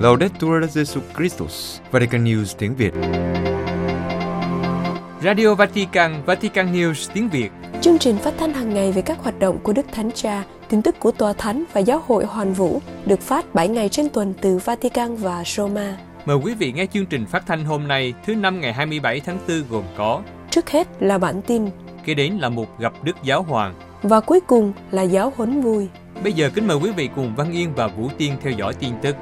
Laudetur Jesu Christus, Vatican News tiếng Việt. Radio Vatican, Vatican News tiếng Việt. Chương trình phát thanh hàng ngày về các hoạt động của Đức Thánh Cha, tin tức của Tòa Thánh và Giáo hội Hoàn Vũ được phát 7 ngày trên tuần từ Vatican và Roma. Mời quý vị nghe chương trình phát thanh hôm nay, thứ năm ngày 27 tháng 4 gồm có Trước hết là bản tin Kế đến là một gặp Đức Giáo Hoàng và cuối cùng là giáo huấn vui. Bây giờ kính mời quý vị cùng Văn Yên và Vũ Tiên theo dõi tin tức.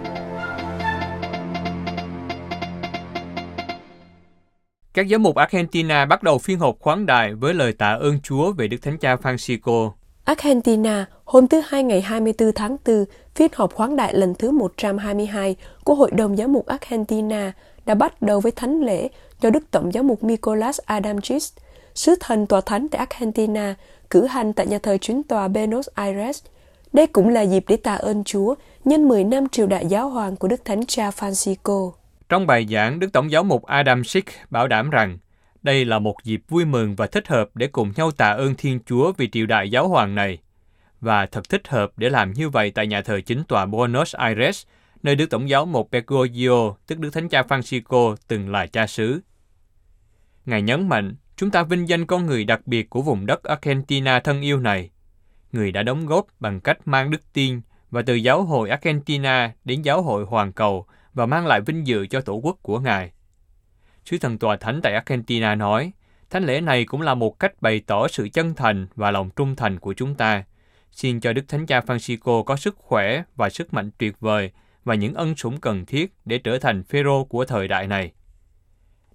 Các giám mục Argentina bắt đầu phiên họp khoáng đại với lời tạ ơn Chúa về Đức Thánh Cha Francisco. Argentina, hôm thứ Hai ngày 24 tháng 4, phiên họp khoáng đại lần thứ 122 của Hội đồng Giám mục Argentina đã bắt đầu với thánh lễ do Đức Tổng giám mục Nicolas Adamchis, sứ thần tòa thánh tại Argentina, cử hành tại nhà thờ chính tòa Buenos Aires. Đây cũng là dịp để tạ ơn Chúa nhân 10 năm triều đại giáo hoàng của Đức Thánh Cha Francisco. Trong bài giảng, Đức Tổng giáo mục Adam Schick bảo đảm rằng đây là một dịp vui mừng và thích hợp để cùng nhau tạ ơn Thiên Chúa vì triều đại giáo hoàng này. Và thật thích hợp để làm như vậy tại nhà thờ chính tòa Buenos Aires, nơi Đức Tổng giáo mục Bergoglio, tức Đức Thánh Cha Francisco, từng là cha xứ. Ngài nhấn mạnh, chúng ta vinh danh con người đặc biệt của vùng đất Argentina thân yêu này. Người đã đóng góp bằng cách mang đức tin và từ giáo hội Argentina đến giáo hội hoàn cầu và mang lại vinh dự cho tổ quốc của Ngài. Sứ thần tòa thánh tại Argentina nói, thánh lễ này cũng là một cách bày tỏ sự chân thành và lòng trung thành của chúng ta. Xin cho Đức Thánh Cha Francisco có sức khỏe và sức mạnh tuyệt vời và những ân sủng cần thiết để trở thành phêrô của thời đại này.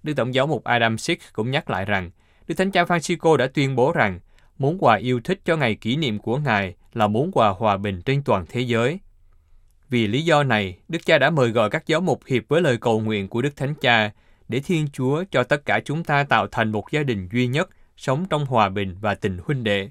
Đức Tổng giáo mục Adam Schick cũng nhắc lại rằng, Đức Thánh Cha Francisco đã tuyên bố rằng món quà yêu thích cho ngày kỷ niệm của Ngài là món quà hòa bình trên toàn thế giới. Vì lý do này, Đức Cha đã mời gọi các giáo mục hiệp với lời cầu nguyện của Đức Thánh Cha để Thiên Chúa cho tất cả chúng ta tạo thành một gia đình duy nhất, sống trong hòa bình và tình huynh đệ.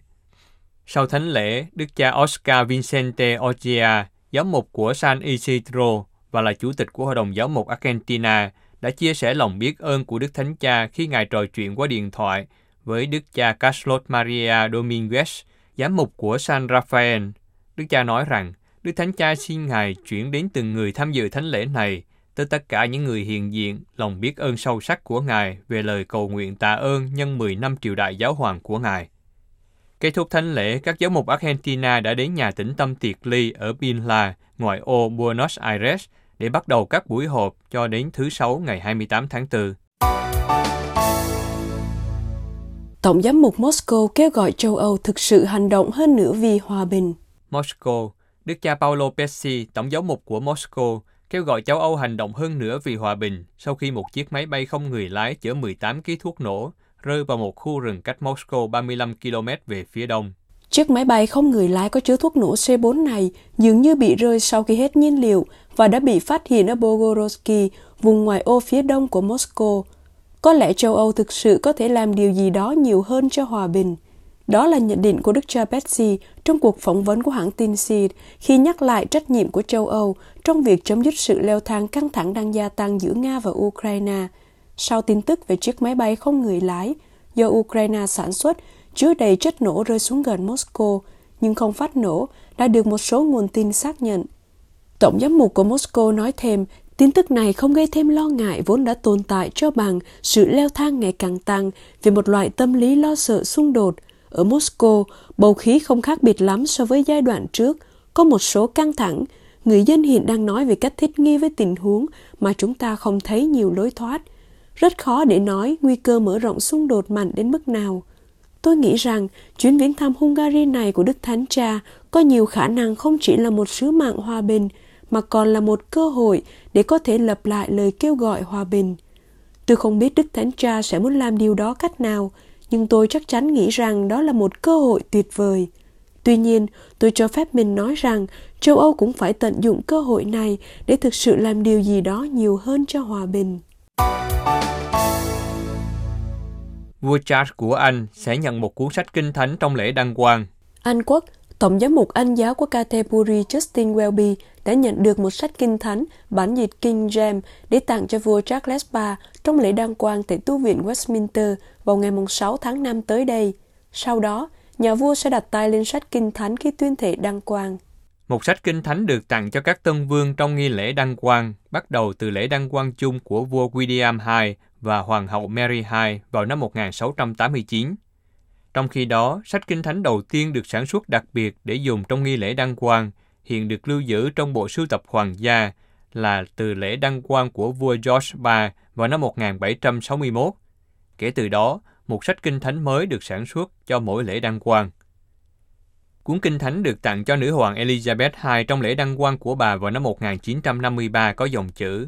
Sau thánh lễ, Đức cha Oscar Vicente Ogia, giám mục của San Isidro và là chủ tịch của Hội đồng Giáo mục Argentina, đã chia sẻ lòng biết ơn của Đức Thánh Cha khi Ngài trò chuyện qua điện thoại với Đức cha Carlos Maria Dominguez, giám mục của San Rafael. Đức cha nói rằng, Đức Thánh Cha xin Ngài chuyển đến từng người tham dự thánh lễ này, tới tất cả những người hiện diện, lòng biết ơn sâu sắc của Ngài về lời cầu nguyện tạ ơn nhân 10 năm triều đại giáo hoàng của Ngài. Kết thúc thánh lễ, các giáo mục Argentina đã đến nhà tĩnh tâm tiệc ly ở Pinla, ngoại ô Buenos Aires, để bắt đầu các buổi họp cho đến thứ Sáu ngày 28 tháng 4. Tổng giám mục Moscow kêu gọi châu Âu thực sự hành động hơn nữa vì hòa bình. Moscow, Đức cha Paolo Pesci, tổng giáo mục của Moscow, kêu gọi châu Âu hành động hơn nữa vì hòa bình sau khi một chiếc máy bay không người lái chở 18 kg thuốc nổ rơi vào một khu rừng cách Moscow 35 km về phía đông. Chiếc máy bay không người lái có chứa thuốc nổ C4 này dường như bị rơi sau khi hết nhiên liệu và đã bị phát hiện ở Bogorovsky, vùng ngoại ô phía đông của Moscow. Có lẽ châu Âu thực sự có thể làm điều gì đó nhiều hơn cho hòa bình. Đó là nhận định của Đức cha Betsy trong cuộc phỏng vấn của hãng tin SEED khi nhắc lại trách nhiệm của châu Âu trong việc chấm dứt sự leo thang căng thẳng đang gia tăng giữa Nga và Ukraine. Sau tin tức về chiếc máy bay không người lái do Ukraine sản xuất chứa đầy chất nổ rơi xuống gần Moscow nhưng không phát nổ đã được một số nguồn tin xác nhận. Tổng giám mục của Moscow nói thêm Tin tức này không gây thêm lo ngại vốn đã tồn tại cho bằng sự leo thang ngày càng tăng về một loại tâm lý lo sợ xung đột. Ở Moscow, bầu khí không khác biệt lắm so với giai đoạn trước. Có một số căng thẳng. Người dân hiện đang nói về cách thích nghi với tình huống mà chúng ta không thấy nhiều lối thoát. Rất khó để nói nguy cơ mở rộng xung đột mạnh đến mức nào. Tôi nghĩ rằng chuyến viếng thăm Hungary này của Đức Thánh Cha có nhiều khả năng không chỉ là một sứ mạng hòa bình, mà còn là một cơ hội để có thể lập lại lời kêu gọi hòa bình. Tôi không biết Đức Thánh Cha sẽ muốn làm điều đó cách nào, nhưng tôi chắc chắn nghĩ rằng đó là một cơ hội tuyệt vời. Tuy nhiên, tôi cho phép mình nói rằng châu Âu cũng phải tận dụng cơ hội này để thực sự làm điều gì đó nhiều hơn cho hòa bình. Vua Charles của Anh sẽ nhận một cuốn sách kinh thánh trong lễ đăng quang. Anh Quốc, Tổng giám mục Anh giáo của Canterbury Justin Welby đã nhận được một sách kinh thánh bản dịch King James để tặng cho vua Charles III trong lễ đăng quang tại tu viện Westminster vào ngày 6 tháng 5 tới đây. Sau đó, nhà vua sẽ đặt tay lên sách kinh thánh khi tuyên thệ đăng quang. Một sách kinh thánh được tặng cho các tân vương trong nghi lễ đăng quang, bắt đầu từ lễ đăng quang chung của vua William II và hoàng hậu Mary II vào năm 1689. Trong khi đó, sách kinh thánh đầu tiên được sản xuất đặc biệt để dùng trong nghi lễ đăng quang, hiện được lưu giữ trong bộ sưu tập hoàng gia là từ lễ đăng quang của vua George III vào năm 1761. Kể từ đó, một sách kinh thánh mới được sản xuất cho mỗi lễ đăng quang. Cuốn kinh thánh được tặng cho nữ hoàng Elizabeth II trong lễ đăng quang của bà vào năm 1953 có dòng chữ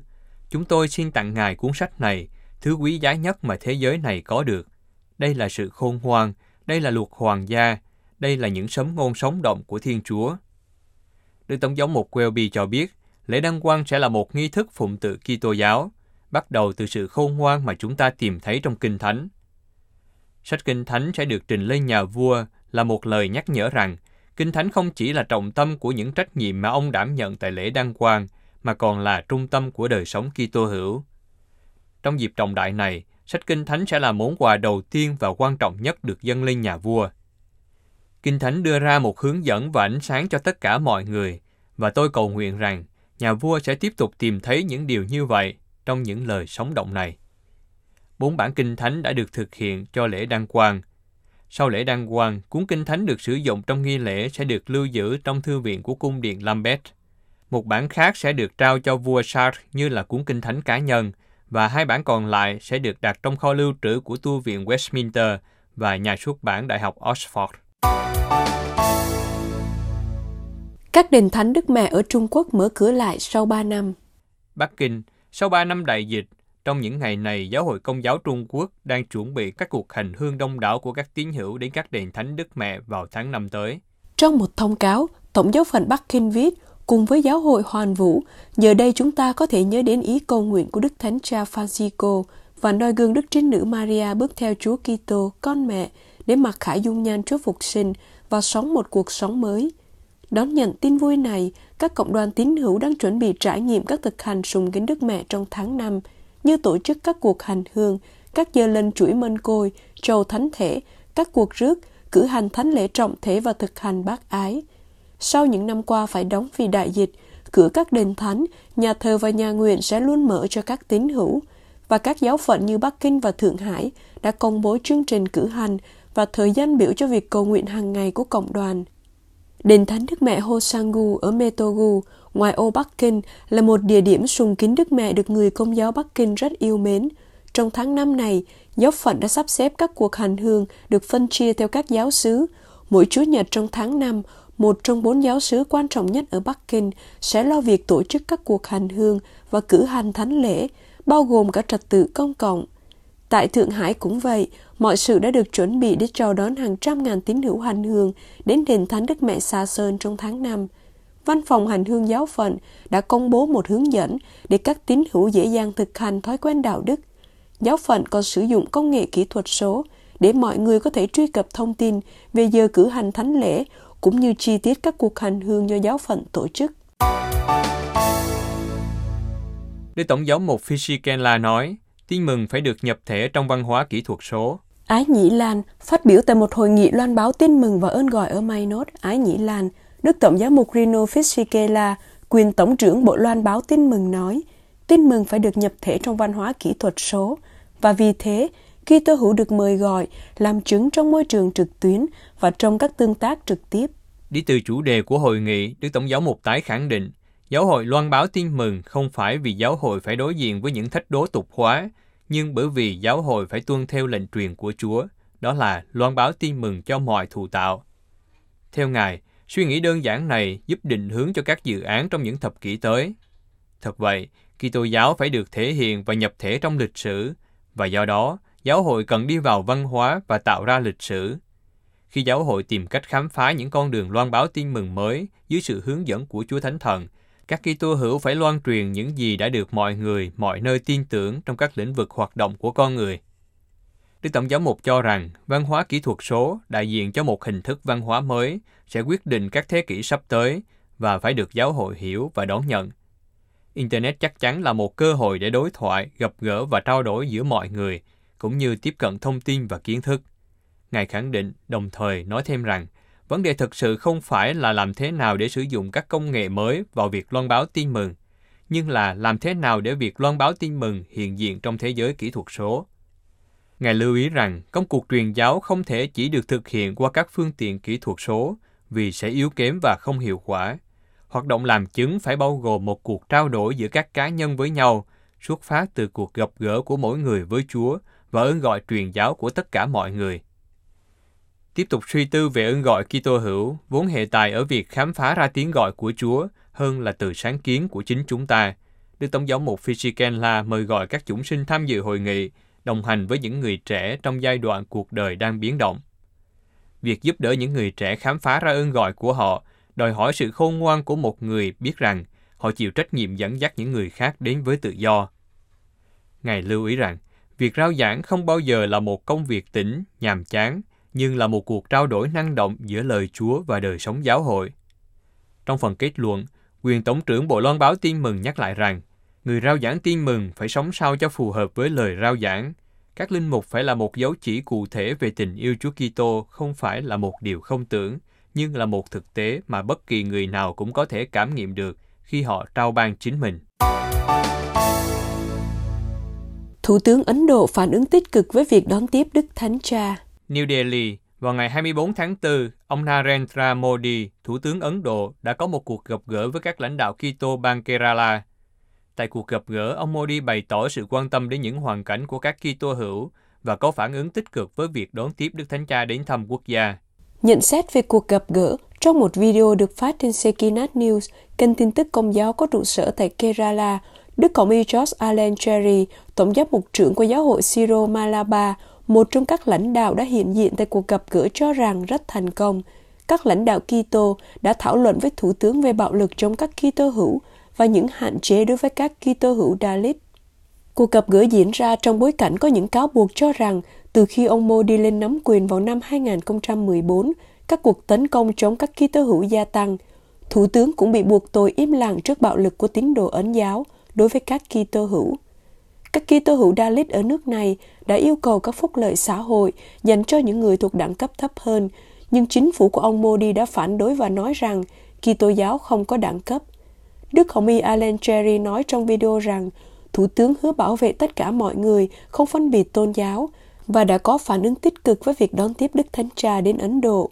Chúng tôi xin tặng ngài cuốn sách này, thứ quý giá nhất mà thế giới này có được. Đây là sự khôn ngoan, đây là luật hoàng gia, đây là những sấm ngôn sống động của Thiên Chúa. Đức Tổng giám một Welby cho biết, lễ đăng quang sẽ là một nghi thức phụng tự Kitô giáo, bắt đầu từ sự khôn ngoan mà chúng ta tìm thấy trong Kinh Thánh. Sách Kinh Thánh sẽ được trình lên nhà vua là một lời nhắc nhở rằng Kinh Thánh không chỉ là trọng tâm của những trách nhiệm mà ông đảm nhận tại lễ đăng quang, mà còn là trung tâm của đời sống Kitô hữu. Trong dịp trọng đại này, sách Kinh Thánh sẽ là món quà đầu tiên và quan trọng nhất được dâng lên nhà vua. Kinh Thánh đưa ra một hướng dẫn và ánh sáng cho tất cả mọi người, và tôi cầu nguyện rằng nhà vua sẽ tiếp tục tìm thấy những điều như vậy trong những lời sống động này. Bốn bản Kinh Thánh đã được thực hiện cho lễ đăng quang. Sau lễ đăng quang, cuốn Kinh Thánh được sử dụng trong nghi lễ sẽ được lưu giữ trong thư viện của cung điện Lambeth. Một bản khác sẽ được trao cho vua Charles như là cuốn Kinh Thánh cá nhân, và hai bản còn lại sẽ được đặt trong kho lưu trữ của tu viện Westminster và nhà xuất bản Đại học Oxford. Các đền thánh Đức Mẹ ở Trung Quốc mở cửa lại sau 3 năm. Bắc Kinh, sau 3 năm đại dịch, trong những ngày này, Giáo hội Công giáo Trung Quốc đang chuẩn bị các cuộc hành hương đông đảo của các tín hữu đến các đền thánh Đức Mẹ vào tháng năm tới. Trong một thông cáo, Tổng giáo phận Bắc Kinh viết, cùng với giáo hội Hoàn Vũ, giờ đây chúng ta có thể nhớ đến ý cầu nguyện của Đức Thánh Cha Francisco và noi gương Đức Trinh Nữ Maria bước theo Chúa Kitô, con mẹ, để mặc khải dung nhan Chúa Phục sinh và sống một cuộc sống mới. Đón nhận tin vui này, các cộng đoàn tín hữu đang chuẩn bị trải nghiệm các thực hành sùng kính Đức Mẹ trong tháng 5, như tổ chức các cuộc hành hương, các giờ lên chuỗi mân côi, trầu thánh thể, các cuộc rước, cử hành thánh lễ trọng thể và thực hành bác ái. Sau những năm qua phải đóng vì đại dịch, cửa các đền thánh, nhà thờ và nhà nguyện sẽ luôn mở cho các tín hữu, và các giáo phận như Bắc Kinh và Thượng Hải đã công bố chương trình cử hành và thời gian biểu cho việc cầu nguyện hàng ngày của cộng đoàn. Đền Thánh Đức Mẹ Hosangu ở Metogu, ngoài ô Bắc Kinh, là một địa điểm sùng kính Đức Mẹ được người công giáo Bắc Kinh rất yêu mến. Trong tháng năm này, giáo phận đã sắp xếp các cuộc hành hương được phân chia theo các giáo xứ. Mỗi Chủ nhật trong tháng năm, một trong bốn giáo sứ quan trọng nhất ở Bắc Kinh sẽ lo việc tổ chức các cuộc hành hương và cử hành thánh lễ, bao gồm cả trật tự công cộng. Tại Thượng Hải cũng vậy, mọi sự đã được chuẩn bị để chào đón hàng trăm ngàn tín hữu hành hương đến đền thánh Đức Mẹ Sa Sơn trong tháng 5. Văn phòng hành hương giáo phận đã công bố một hướng dẫn để các tín hữu dễ dàng thực hành thói quen đạo đức. Giáo phận còn sử dụng công nghệ kỹ thuật số để mọi người có thể truy cập thông tin về giờ cử hành thánh lễ cũng như chi tiết các cuộc hành hương do giáo phận tổ chức. Đức Tổng giáo mục Fishikela nói, tin mừng phải được nhập thể trong văn hóa kỹ thuật số. Ái Nhĩ Lan phát biểu tại một hội nghị loan báo tin mừng và ơn gọi ở Maynard, Ái Nhĩ Lan, Đức Tổng giáo mục Rino Fisichella, quyền tổng trưởng Bộ Loan báo tin mừng nói, tin mừng phải được nhập thể trong văn hóa kỹ thuật số, và vì thế, khi tôi hữu được mời gọi làm chứng trong môi trường trực tuyến và trong các tương tác trực tiếp. Đi từ chủ đề của hội nghị, Đức Tổng giáo mục tái khẳng định, giáo hội loan báo tin mừng không phải vì giáo hội phải đối diện với những thách đố tục hóa, nhưng bởi vì giáo hội phải tuân theo lệnh truyền của Chúa, đó là loan báo tin mừng cho mọi thụ tạo. Theo Ngài, suy nghĩ đơn giản này giúp định hướng cho các dự án trong những thập kỷ tới. Thật vậy, Kitô giáo phải được thể hiện và nhập thể trong lịch sử, và do đó, giáo hội cần đi vào văn hóa và tạo ra lịch sử. Khi giáo hội tìm cách khám phá những con đường loan báo tin mừng mới dưới sự hướng dẫn của Chúa Thánh Thần, các Kitô hữu phải loan truyền những gì đã được mọi người, mọi nơi tin tưởng trong các lĩnh vực hoạt động của con người. Đức Tổng giám mục cho rằng văn hóa kỹ thuật số đại diện cho một hình thức văn hóa mới sẽ quyết định các thế kỷ sắp tới và phải được giáo hội hiểu và đón nhận. Internet chắc chắn là một cơ hội để đối thoại, gặp gỡ và trao đổi giữa mọi người, cũng như tiếp cận thông tin và kiến thức. Ngài khẳng định đồng thời nói thêm rằng vấn đề thực sự không phải là làm thế nào để sử dụng các công nghệ mới vào việc loan báo tin mừng, nhưng là làm thế nào để việc loan báo tin mừng hiện diện trong thế giới kỹ thuật số. Ngài lưu ý rằng công cuộc truyền giáo không thể chỉ được thực hiện qua các phương tiện kỹ thuật số vì sẽ yếu kém và không hiệu quả. Hoạt động làm chứng phải bao gồm một cuộc trao đổi giữa các cá nhân với nhau, xuất phát từ cuộc gặp gỡ của mỗi người với Chúa và ơn gọi truyền giáo của tất cả mọi người. Tiếp tục suy tư về ơn gọi Kitô hữu, vốn hệ tài ở việc khám phá ra tiếng gọi của Chúa hơn là từ sáng kiến của chính chúng ta. Đức Tổng giáo mục Fisikenla mời gọi các chúng sinh tham dự hội nghị, đồng hành với những người trẻ trong giai đoạn cuộc đời đang biến động. Việc giúp đỡ những người trẻ khám phá ra ơn gọi của họ đòi hỏi sự khôn ngoan của một người biết rằng họ chịu trách nhiệm dẫn dắt những người khác đến với tự do. Ngài lưu ý rằng, việc rao giảng không bao giờ là một công việc tĩnh, nhàm chán, nhưng là một cuộc trao đổi năng động giữa lời Chúa và đời sống giáo hội. Trong phần kết luận, quyền Tổng trưởng Bộ Loan báo tin mừng nhắc lại rằng, người rao giảng tin mừng phải sống sao cho phù hợp với lời rao giảng. Các linh mục phải là một dấu chỉ cụ thể về tình yêu Chúa Kitô, không phải là một điều không tưởng, nhưng là một thực tế mà bất kỳ người nào cũng có thể cảm nghiệm được khi họ trao ban chính mình. Thủ tướng Ấn Độ phản ứng tích cực với việc đón tiếp Đức Thánh Cha. New Delhi, vào ngày 24 tháng 4, ông Narendra Modi, Thủ tướng Ấn Độ, đã có một cuộc gặp gỡ với các lãnh đạo Kitô bang Kerala. Tại cuộc gặp gỡ, ông Modi bày tỏ sự quan tâm đến những hoàn cảnh của các Kitô hữu và có phản ứng tích cực với việc đón tiếp Đức Thánh Cha đến thăm quốc gia. Nhận xét về cuộc gặp gỡ, trong một video được phát trên Sekinat News, kênh tin tức công giáo có trụ sở tại Kerala, Đức Cộng y George Allen Cherry, Tổng giám mục trưởng của giáo hội Siro Malabar, một trong các lãnh đạo đã hiện diện tại cuộc gặp gỡ cho rằng rất thành công. Các lãnh đạo Kitô đã thảo luận với Thủ tướng về bạo lực trong các Kitô hữu và những hạn chế đối với các Kitô hữu Dalit. Cuộc gặp gỡ diễn ra trong bối cảnh có những cáo buộc cho rằng từ khi ông Modi lên nắm quyền vào năm 2014, các cuộc tấn công chống các Kitô hữu gia tăng. Thủ tướng cũng bị buộc tội im lặng trước bạo lực của tín đồ ấn giáo đối với các Kitô hữu. Các Kitô hữu Dalit ở nước này đã yêu cầu các phúc lợi xã hội dành cho những người thuộc đẳng cấp thấp hơn, nhưng chính phủ của ông Modi đã phản đối và nói rằng Kitô giáo không có đẳng cấp. Đức Hồng y Alan Cherry nói trong video rằng Thủ tướng hứa bảo vệ tất cả mọi người, không phân biệt tôn giáo, và đã có phản ứng tích cực với việc đón tiếp Đức Thánh Cha đến Ấn Độ.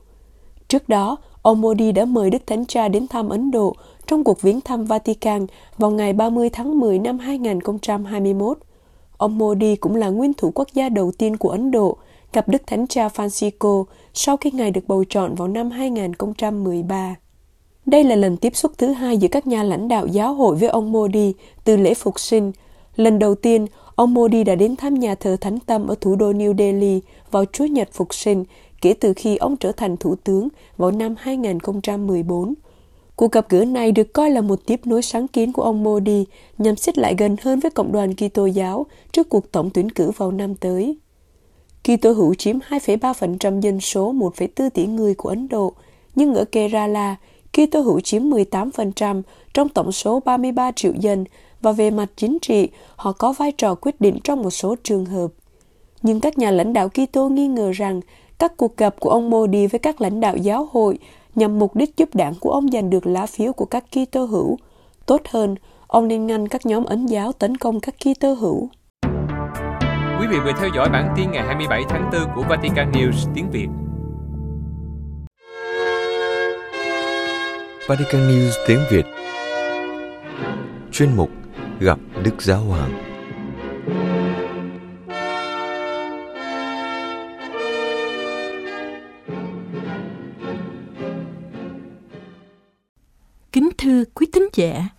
Trước đó, ông Modi đã mời Đức Thánh Cha đến thăm Ấn Độ trong cuộc viếng thăm Vatican vào ngày 30 tháng 10 năm 2021. Ông Modi cũng là nguyên thủ quốc gia đầu tiên của Ấn Độ gặp Đức Thánh Cha Francisco sau khi ngài được bầu chọn vào năm 2013. Đây là lần tiếp xúc thứ hai giữa các nhà lãnh đạo giáo hội với ông Modi từ lễ phục sinh. Lần đầu tiên, ông Modi đã đến thăm nhà thờ Thánh Tâm ở thủ đô New Delhi vào Chúa Nhật Phục sinh kể từ khi ông trở thành thủ tướng vào năm 2014. Cuộc gặp gỡ này được coi là một tiếp nối sáng kiến của ông Modi nhằm xích lại gần hơn với cộng đoàn Kitô giáo trước cuộc tổng tuyển cử vào năm tới. Kitô hữu chiếm 2,3% dân số 1,4 tỷ người của Ấn Độ, nhưng ở Kerala, Kitô hữu chiếm 18% trong tổng số 33 triệu dân và về mặt chính trị, họ có vai trò quyết định trong một số trường hợp. Nhưng các nhà lãnh đạo Kitô nghi ngờ rằng các cuộc gặp của ông Modi với các lãnh đạo giáo hội nhằm mục đích giúp đảng của ông giành được lá phiếu của các Kitô hữu. Tốt hơn, ông nên ngăn các nhóm ấn giáo tấn công các Kitô hữu. Quý vị vừa theo dõi bản tin ngày 27 tháng 4 của Vatican News tiếng Việt. Vatican News tiếng Việt Chuyên mục Gặp Đức Giáo Hoàng thưa quý thính giả,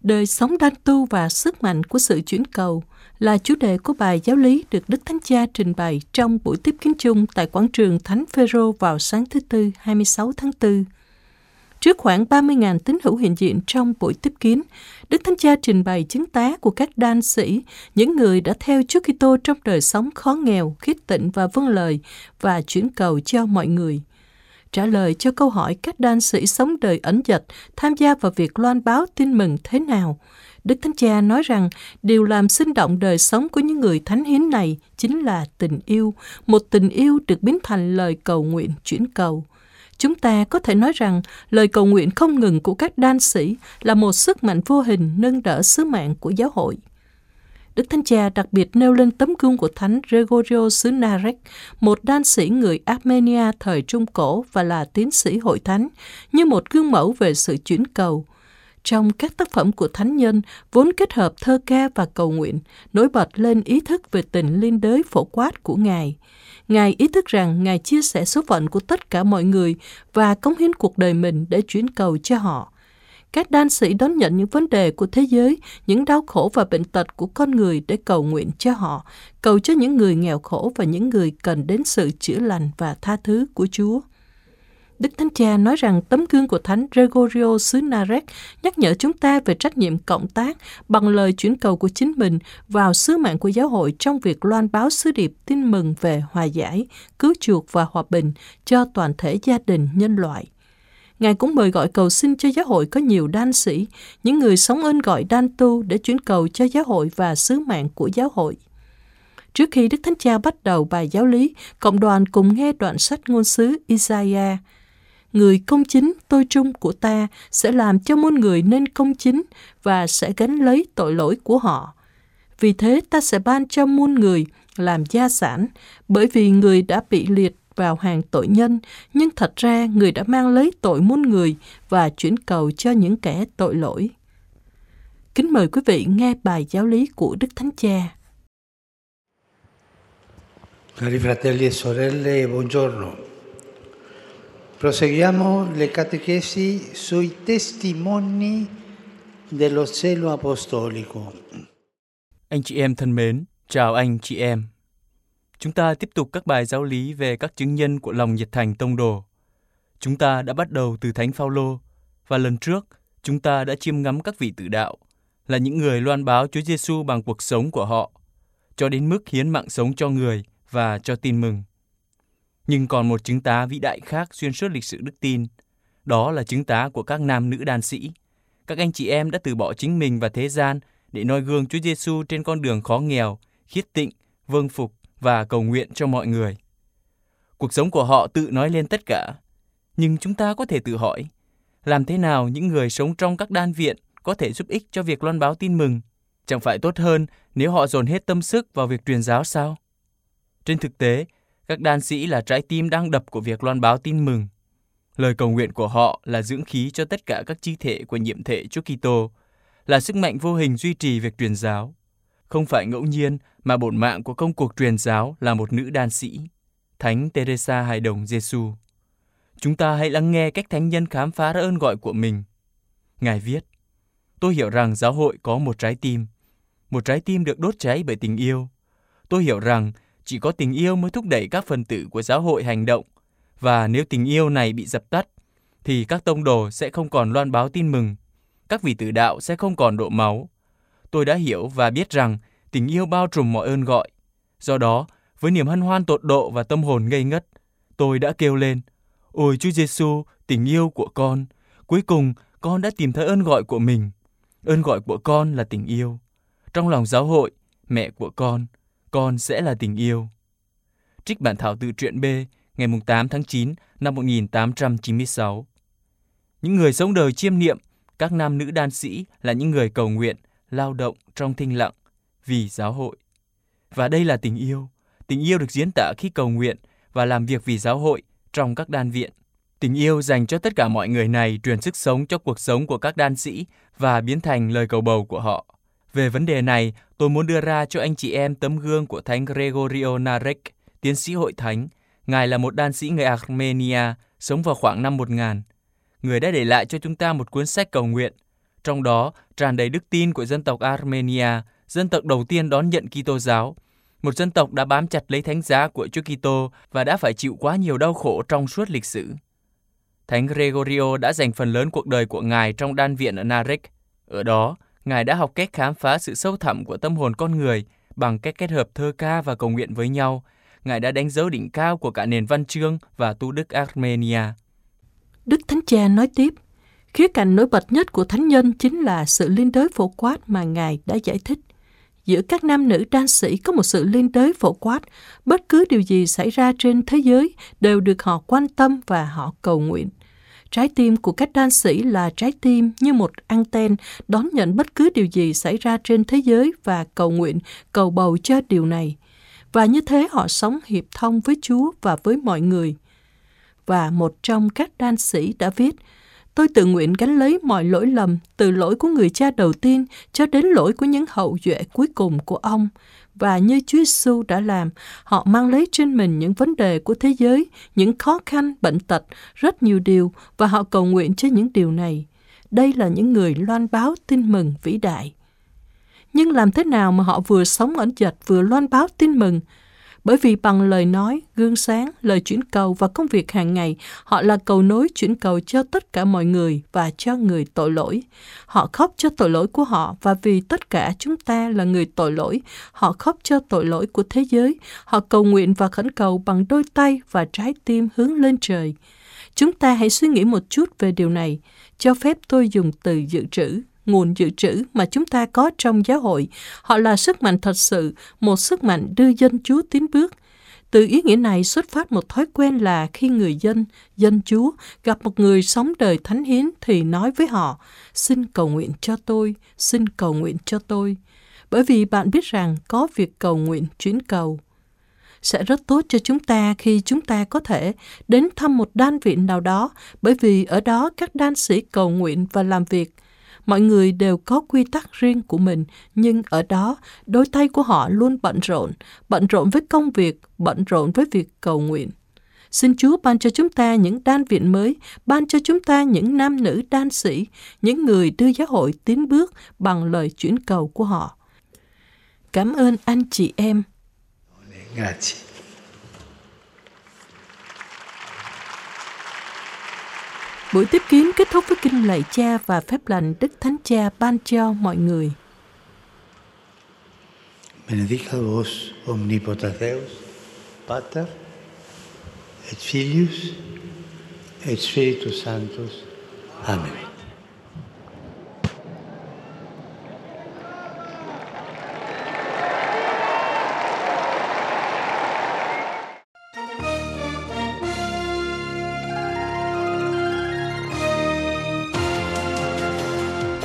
đời sống đan tu và sức mạnh của sự chuyển cầu là chủ đề của bài giáo lý được Đức Thánh Cha trình bày trong buổi tiếp kiến chung tại quảng trường Thánh Phêrô vào sáng thứ Tư 26 tháng 4. Trước khoảng 30.000 tín hữu hiện diện trong buổi tiếp kiến, Đức Thánh Cha trình bày chứng tá của các đan sĩ, những người đã theo Chúa Kitô trong đời sống khó nghèo, khiết tịnh và vâng lời và chuyển cầu cho mọi người trả lời cho câu hỏi các đan sĩ sống đời ẩn dật tham gia vào việc loan báo tin mừng thế nào. Đức Thánh Cha nói rằng điều làm sinh động đời sống của những người thánh hiến này chính là tình yêu, một tình yêu được biến thành lời cầu nguyện chuyển cầu. Chúng ta có thể nói rằng lời cầu nguyện không ngừng của các đan sĩ là một sức mạnh vô hình nâng đỡ sứ mạng của giáo hội. Đức Thánh Cha đặc biệt nêu lên tấm gương của Thánh Gregorio xứ Narek, một đan sĩ người Armenia thời Trung Cổ và là tiến sĩ hội thánh, như một gương mẫu về sự chuyển cầu. Trong các tác phẩm của thánh nhân, vốn kết hợp thơ ca và cầu nguyện, nổi bật lên ý thức về tình liên đới phổ quát của Ngài. Ngài ý thức rằng Ngài chia sẻ số phận của tất cả mọi người và cống hiến cuộc đời mình để chuyển cầu cho họ các đan sĩ đón nhận những vấn đề của thế giới, những đau khổ và bệnh tật của con người để cầu nguyện cho họ, cầu cho những người nghèo khổ và những người cần đến sự chữa lành và tha thứ của Chúa. Đức Thánh Cha nói rằng tấm gương của Thánh Gregorio xứ Narek nhắc nhở chúng ta về trách nhiệm cộng tác bằng lời chuyển cầu của chính mình vào sứ mạng của giáo hội trong việc loan báo sứ điệp tin mừng về hòa giải, cứu chuộc và hòa bình cho toàn thể gia đình nhân loại. Ngài cũng mời gọi cầu xin cho giáo hội có nhiều đan sĩ, những người sống ơn gọi đan tu để chuyển cầu cho giáo hội và sứ mạng của giáo hội. Trước khi Đức Thánh Cha bắt đầu bài giáo lý, cộng đoàn cùng nghe đoạn sách ngôn sứ Isaiah. Người công chính tôi trung của ta sẽ làm cho muôn người nên công chính và sẽ gánh lấy tội lỗi của họ. Vì thế ta sẽ ban cho muôn người làm gia sản, bởi vì người đã bị liệt vào hàng tội nhân, nhưng thật ra người đã mang lấy tội muôn người và chuyển cầu cho những kẻ tội lỗi. Kính mời quý vị nghe bài giáo lý của Đức Thánh Cha. Cari fratelli e sorelle, buongiorno. Proseguiamo le catechesi sui testimoni dello zelo apostolico. Anh chị em thân mến, chào anh chị em. Chúng ta tiếp tục các bài giáo lý về các chứng nhân của lòng nhiệt thành tông đồ. Chúng ta đã bắt đầu từ Thánh Phaolô và lần trước chúng ta đã chiêm ngắm các vị tử đạo là những người loan báo Chúa Giêsu bằng cuộc sống của họ, cho đến mức hiến mạng sống cho người và cho tin mừng. Nhưng còn một chứng tá vĩ đại khác xuyên suốt lịch sử đức tin, đó là chứng tá của các nam nữ đàn sĩ. Các anh chị em đã từ bỏ chính mình và thế gian để noi gương Chúa Giêsu trên con đường khó nghèo, khiết tịnh, vâng phục và cầu nguyện cho mọi người. Cuộc sống của họ tự nói lên tất cả, nhưng chúng ta có thể tự hỏi, làm thế nào những người sống trong các đan viện có thể giúp ích cho việc loan báo tin mừng? Chẳng phải tốt hơn nếu họ dồn hết tâm sức vào việc truyền giáo sao? Trên thực tế, các đan sĩ là trái tim đang đập của việc loan báo tin mừng. Lời cầu nguyện của họ là dưỡng khí cho tất cả các chi thể của nhiệm thể Chúa Kitô, là sức mạnh vô hình duy trì việc truyền giáo. Không phải ngẫu nhiên mà bổn mạng của công cuộc truyền giáo là một nữ đan sĩ, Thánh Teresa Hài Đồng Giêsu. Chúng ta hãy lắng nghe cách thánh nhân khám phá ra ơn gọi của mình. Ngài viết, Tôi hiểu rằng giáo hội có một trái tim, một trái tim được đốt cháy bởi tình yêu. Tôi hiểu rằng chỉ có tình yêu mới thúc đẩy các phần tử của giáo hội hành động, và nếu tình yêu này bị dập tắt, thì các tông đồ sẽ không còn loan báo tin mừng, các vị tử đạo sẽ không còn độ máu, tôi đã hiểu và biết rằng tình yêu bao trùm mọi ơn gọi. Do đó, với niềm hân hoan tột độ và tâm hồn ngây ngất, tôi đã kêu lên, Ôi Chúa Giêsu, tình yêu của con, cuối cùng con đã tìm thấy ơn gọi của mình. Ơn gọi của con là tình yêu. Trong lòng giáo hội, mẹ của con, con sẽ là tình yêu. Trích bản thảo tự truyện B, ngày 8 tháng 9 năm 1896. Những người sống đời chiêm niệm, các nam nữ đan sĩ là những người cầu nguyện, lao động trong thinh lặng vì giáo hội. Và đây là tình yêu. Tình yêu được diễn tả khi cầu nguyện và làm việc vì giáo hội trong các đan viện. Tình yêu dành cho tất cả mọi người này truyền sức sống cho cuộc sống của các đan sĩ và biến thành lời cầu bầu của họ. Về vấn đề này, tôi muốn đưa ra cho anh chị em tấm gương của Thánh Gregorio Narek, tiến sĩ hội thánh. Ngài là một đan sĩ người Armenia, sống vào khoảng năm 1000. Người đã để lại cho chúng ta một cuốn sách cầu nguyện trong đó tràn đầy đức tin của dân tộc Armenia, dân tộc đầu tiên đón nhận Kitô giáo, một dân tộc đã bám chặt lấy thánh giá của Chúa Kitô và đã phải chịu quá nhiều đau khổ trong suốt lịch sử. Thánh Gregorio đã dành phần lớn cuộc đời của Ngài trong đan viện ở Narek. Ở đó, Ngài đã học cách khám phá sự sâu thẳm của tâm hồn con người bằng cách kết hợp thơ ca và cầu nguyện với nhau. Ngài đã đánh dấu đỉnh cao của cả nền văn chương và tu đức Armenia. Đức Thánh Cha nói tiếp, Khía cạnh nổi bật nhất của thánh nhân chính là sự liên đới phổ quát mà Ngài đã giải thích. Giữa các nam nữ đan sĩ có một sự liên đới phổ quát, bất cứ điều gì xảy ra trên thế giới đều được họ quan tâm và họ cầu nguyện. Trái tim của các đan sĩ là trái tim như một anten đón nhận bất cứ điều gì xảy ra trên thế giới và cầu nguyện, cầu bầu cho điều này. Và như thế họ sống hiệp thông với Chúa và với mọi người. Và một trong các đan sĩ đã viết, Tôi tự nguyện gánh lấy mọi lỗi lầm, từ lỗi của người cha đầu tiên cho đến lỗi của những hậu duệ cuối cùng của ông. Và như Chúa Giêsu đã làm, họ mang lấy trên mình những vấn đề của thế giới, những khó khăn, bệnh tật, rất nhiều điều, và họ cầu nguyện cho những điều này. Đây là những người loan báo tin mừng vĩ đại. Nhưng làm thế nào mà họ vừa sống ẩn dật vừa loan báo tin mừng, bởi vì bằng lời nói, gương sáng, lời chuyển cầu và công việc hàng ngày, họ là cầu nối chuyển cầu cho tất cả mọi người và cho người tội lỗi. Họ khóc cho tội lỗi của họ và vì tất cả chúng ta là người tội lỗi, họ khóc cho tội lỗi của thế giới. Họ cầu nguyện và khẩn cầu bằng đôi tay và trái tim hướng lên trời. Chúng ta hãy suy nghĩ một chút về điều này. Cho phép tôi dùng từ dự trữ nguồn dự trữ mà chúng ta có trong giáo hội. Họ là sức mạnh thật sự, một sức mạnh đưa dân Chúa tiến bước. Từ ý nghĩa này xuất phát một thói quen là khi người dân, dân Chúa gặp một người sống đời thánh hiến thì nói với họ, xin cầu nguyện cho tôi, xin cầu nguyện cho tôi. Bởi vì bạn biết rằng có việc cầu nguyện chuyến cầu sẽ rất tốt cho chúng ta khi chúng ta có thể đến thăm một đan viện nào đó bởi vì ở đó các đan sĩ cầu nguyện và làm việc mọi người đều có quy tắc riêng của mình, nhưng ở đó, đôi tay của họ luôn bận rộn, bận rộn với công việc, bận rộn với việc cầu nguyện. Xin Chúa ban cho chúng ta những đan viện mới, ban cho chúng ta những nam nữ đan sĩ, những người đưa giáo hội tiến bước bằng lời chuyển cầu của họ. Cảm ơn anh chị em. Grazie. Buổi tiếp kiến kết thúc với kinh lạy cha và phép lành Đức Thánh Cha ban cho mọi người. Benedicat vos omnipotens Deus, Pater, et Filius, et Spiritus Sanctus. Amen.